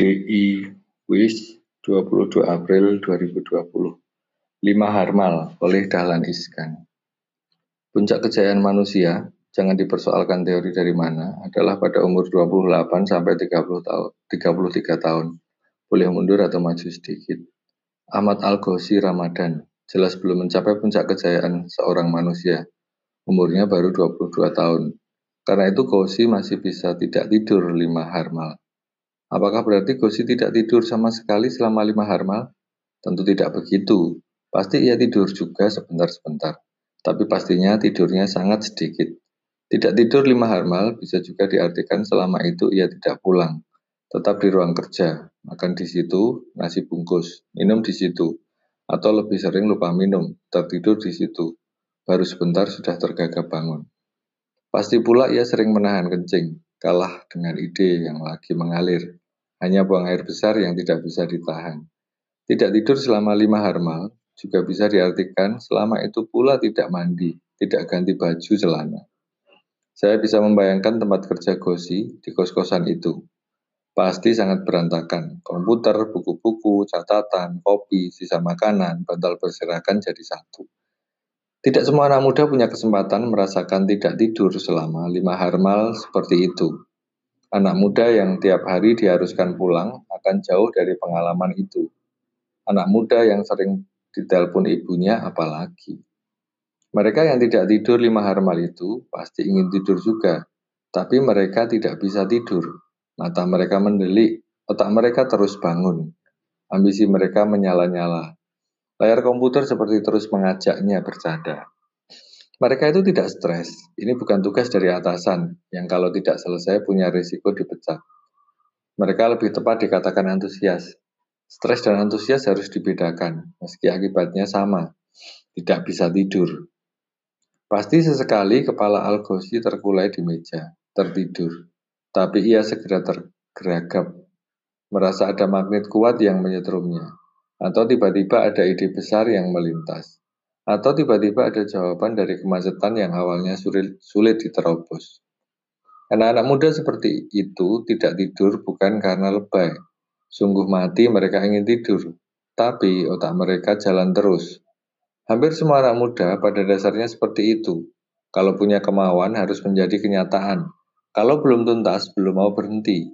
DI Wis 22 April 2020 Lima Harmal oleh Dahlan Iskan Puncak kejayaan manusia, jangan dipersoalkan teori dari mana, adalah pada umur 28 sampai 30 tahun, 33 tahun. Boleh mundur atau maju sedikit. Ahmad Al-Ghosi Ramadan, jelas belum mencapai puncak kejayaan seorang manusia. Umurnya baru 22 tahun. Karena itu Ghosi masih bisa tidak tidur lima harmal. Apakah berarti Gosi tidak tidur sama sekali selama lima harmal? Tentu tidak begitu. Pasti ia tidur juga sebentar-sebentar. Tapi pastinya tidurnya sangat sedikit. Tidak tidur lima harmal bisa juga diartikan selama itu ia tidak pulang. Tetap di ruang kerja, makan di situ, nasi bungkus, minum di situ. Atau lebih sering lupa minum, tertidur di situ. Baru sebentar sudah tergagap bangun. Pasti pula ia sering menahan kencing, kalah dengan ide yang lagi mengalir. Hanya buang air besar yang tidak bisa ditahan. Tidak tidur selama lima harmal juga bisa diartikan selama itu pula tidak mandi, tidak ganti baju celana. Saya bisa membayangkan tempat kerja Gosi di kos-kosan itu. Pasti sangat berantakan. Komputer, buku-buku, catatan, kopi, sisa makanan, bantal berserakan jadi satu. Tidak semua anak muda punya kesempatan merasakan tidak tidur selama lima harmal seperti itu. Anak muda yang tiap hari diharuskan pulang akan jauh dari pengalaman itu. Anak muda yang sering ditelepon ibunya apalagi. Mereka yang tidak tidur lima harmal itu pasti ingin tidur juga, tapi mereka tidak bisa tidur. Mata mereka mendelik, otak mereka terus bangun. Ambisi mereka menyala-nyala. Layar komputer seperti terus mengajaknya bercanda. Mereka itu tidak stres. Ini bukan tugas dari atasan yang kalau tidak selesai punya risiko dipecat. Mereka lebih tepat dikatakan antusias. Stres dan antusias harus dibedakan, meski akibatnya sama. Tidak bisa tidur. Pasti sesekali kepala Algosi terkulai di meja, tertidur. Tapi ia segera tergeragap, merasa ada magnet kuat yang menyetrumnya. Atau tiba-tiba ada ide besar yang melintas atau tiba-tiba ada jawaban dari kemacetan yang awalnya sulit, sulit diterobos. Anak-anak muda seperti itu tidak tidur bukan karena lebay. Sungguh mati mereka ingin tidur, tapi otak mereka jalan terus. Hampir semua anak muda pada dasarnya seperti itu. Kalau punya kemauan harus menjadi kenyataan. Kalau belum tuntas, belum mau berhenti.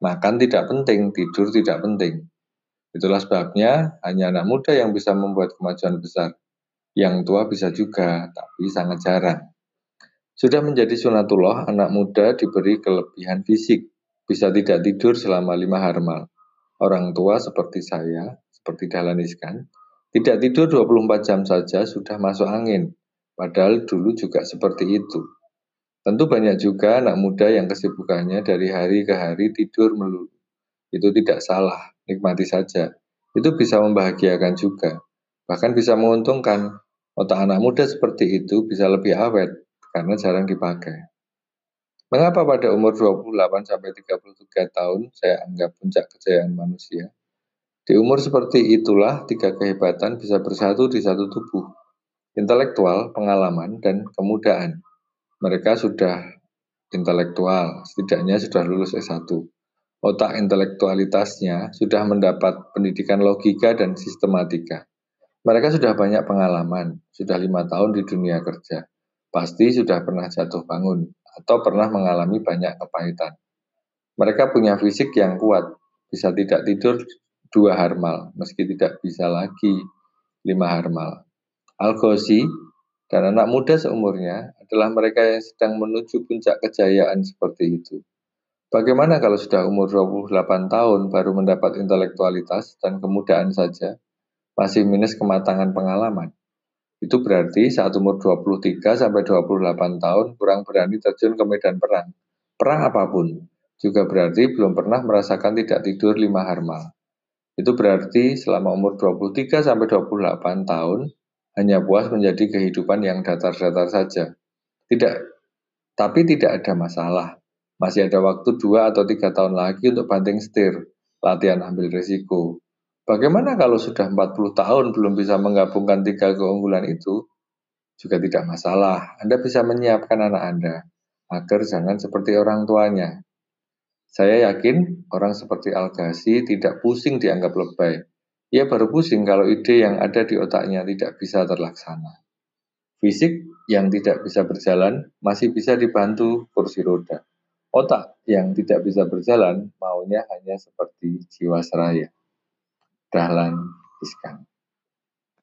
Makan tidak penting, tidur tidak penting. Itulah sebabnya hanya anak muda yang bisa membuat kemajuan besar. Yang tua bisa juga, tapi sangat jarang. Sudah menjadi sunatullah, anak muda diberi kelebihan fisik, bisa tidak tidur selama lima harmal. Orang tua seperti saya, seperti Dahlan Iskan, tidak tidur 24 jam saja sudah masuk angin, padahal dulu juga seperti itu. Tentu banyak juga anak muda yang kesibukannya dari hari ke hari tidur melulu. Itu tidak salah, nikmati saja. Itu bisa membahagiakan juga, bahkan bisa menguntungkan. Otak anak muda seperti itu bisa lebih awet karena jarang dipakai. Mengapa pada umur 28 sampai 33 tahun saya anggap puncak kejayaan manusia? Di umur seperti itulah tiga kehebatan bisa bersatu di satu tubuh. Intelektual, pengalaman, dan kemudaan. Mereka sudah intelektual, setidaknya sudah lulus S1. Otak intelektualitasnya sudah mendapat pendidikan logika dan sistematika. Mereka sudah banyak pengalaman, sudah lima tahun di dunia kerja. Pasti sudah pernah jatuh bangun atau pernah mengalami banyak kepahitan. Mereka punya fisik yang kuat, bisa tidak tidur dua harmal, meski tidak bisa lagi lima harmal. Algosi dan anak muda seumurnya adalah mereka yang sedang menuju puncak kejayaan seperti itu. Bagaimana kalau sudah umur 28 tahun baru mendapat intelektualitas dan kemudaan saja? Masih minus kematangan pengalaman. Itu berarti saat umur 23 sampai 28 tahun kurang berani terjun ke medan perang. Perang apa pun juga berarti belum pernah merasakan tidak tidur lima harmal. Itu berarti selama umur 23 sampai 28 tahun hanya puas menjadi kehidupan yang datar-datar saja. Tidak, tapi tidak ada masalah. Masih ada waktu dua atau tiga tahun lagi untuk banting setir, latihan ambil risiko, Bagaimana kalau sudah 40 tahun belum bisa menggabungkan tiga keunggulan itu? Juga tidak masalah, Anda bisa menyiapkan anak Anda agar jangan seperti orang tuanya. Saya yakin orang seperti Al-Ghazi tidak pusing dianggap lebay. Ia baru pusing kalau ide yang ada di otaknya tidak bisa terlaksana. Fisik yang tidak bisa berjalan masih bisa dibantu kursi roda. Otak yang tidak bisa berjalan maunya hanya seperti jiwa seraya. Dahlan Iskan